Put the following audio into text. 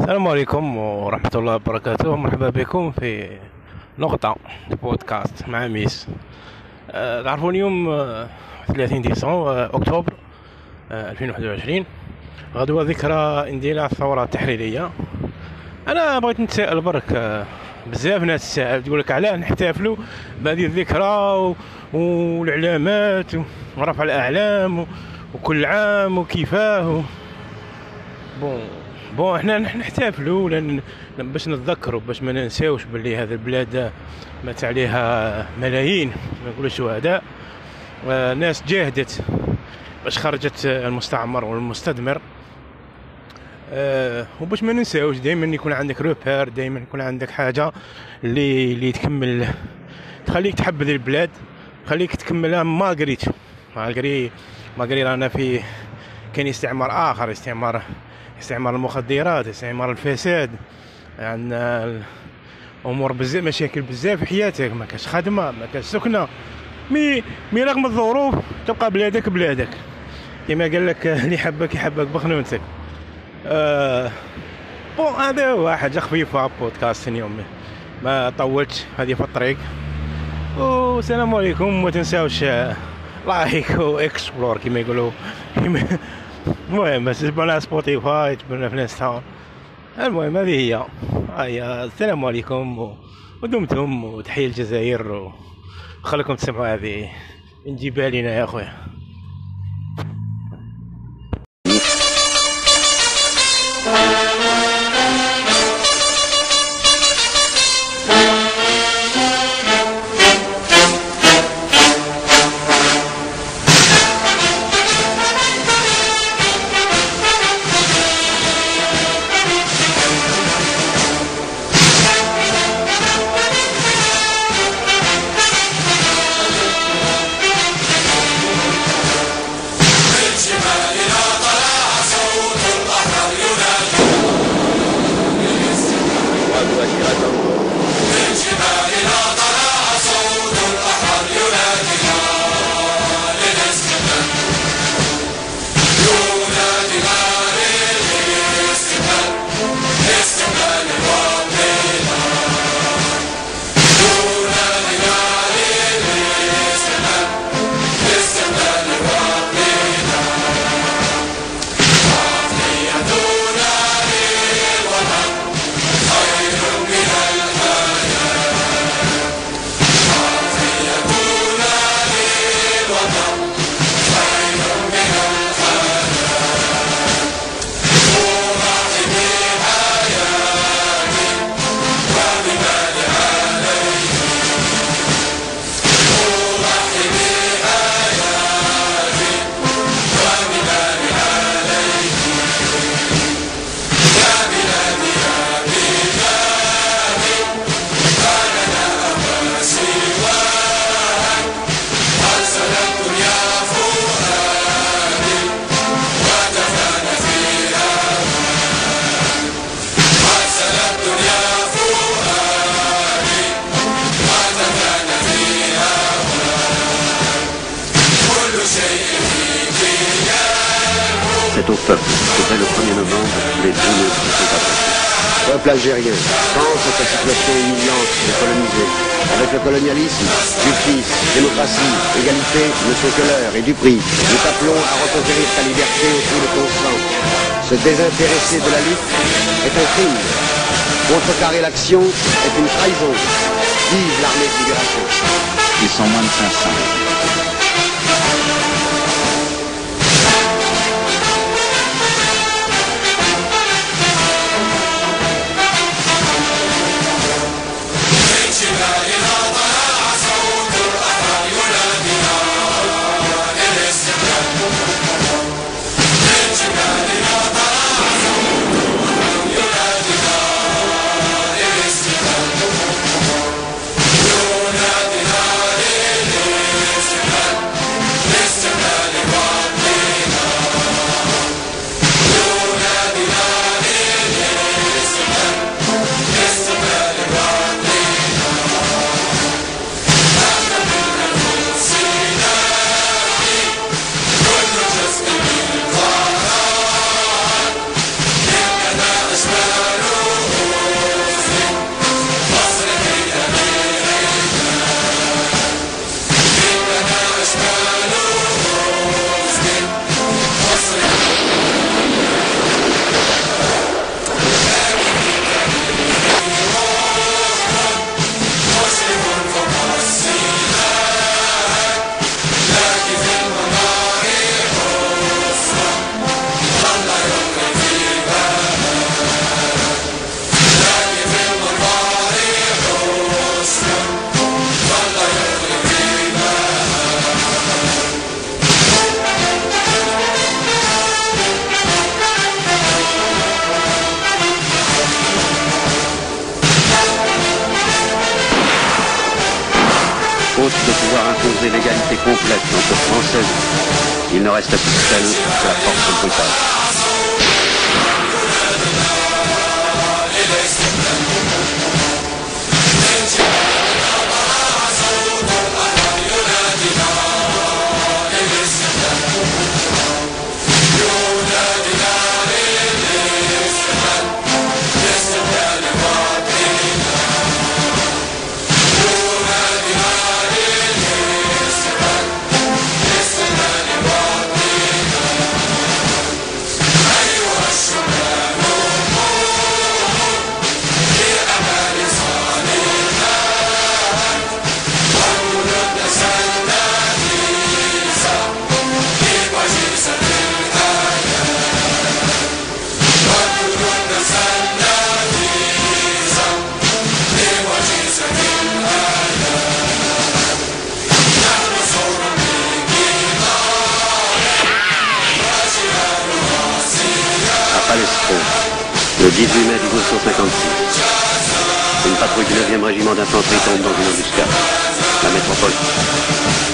السلام عليكم ورحمة الله وبركاته. مرحبا بكم في نقطة بودكاست مع ميس. أه تعرفون اليوم أه 30 ديسمبر أه أكتوبر أه 2021 غدوة ذكرى اندلاع الثورة التحريرية. أنا بغيت نتساءل برك بزاف ناس تساءل تقول لك علاه نحتفلوا بهذه الذكرى و... والإعلامات ورفع الأعلام و... وكل عام وكيفاه و... bon bon إحنا نحتفلوا لأن باش نتذكروا باش ما ننساوش باللي هذه البلاد مات عليها ملايين ما نقولوا شهداء ناس جاهدت باش خرجت المستعمر والمستدمر أه وباش ما ننساوش دائما يكون عندك repère دائما يكون عندك حاجة اللي اللي تكمل تخليك تحب ذي البلاد تخليك تكملها malgré malgré malgré رانا في كاين استعمار آخر استعمار استعمار المخدرات استعمار الفساد عندنا امور بزاف مشاكل بزاف في حياتك. ما كاش خدمة ما كاش سكنة. مي مي رغم الظروف تبقى بلادك بلادك. كما قال لك اللي حبك يحبك بخنونتك. آه bon هذا هو حاجة خفيفه بودكاست اليوم. ما طولتش هذه في الطريق. والسلام عليكم ما تنساوش like و explore كما يقولوا. المهم بس تبعنا Spotify تبعنا في ال Insta المهم هذه هي. هيا السلام عليكم ودمتم وتحية الجزائر وخليكم تسمعوا هذه. من جبالنا يا اخويا C'est au peuple dès le 1er novembre, les deux se sont adressés. Peuple algérien, pense à ta situation humiliante de colonisé. Avec le colonialisme, justice, démocratie, égalité ne sont que l'heure et du prix. Nous t'appelons à reconquérir ta liberté au prix de ton sang. Se désintéresser de la lutte est un crime. Contrecarrer l'action est une trahison. Vive l'armée de libération. Ils sont moins de 500. faute de pouvoir imposer l'égalité complète entre Français, il ne reste plus celle de la force brutale. 18 mai 1956. Une patrouille du 9e régiment d'infanterie tombe dans une embuscade. La métropole.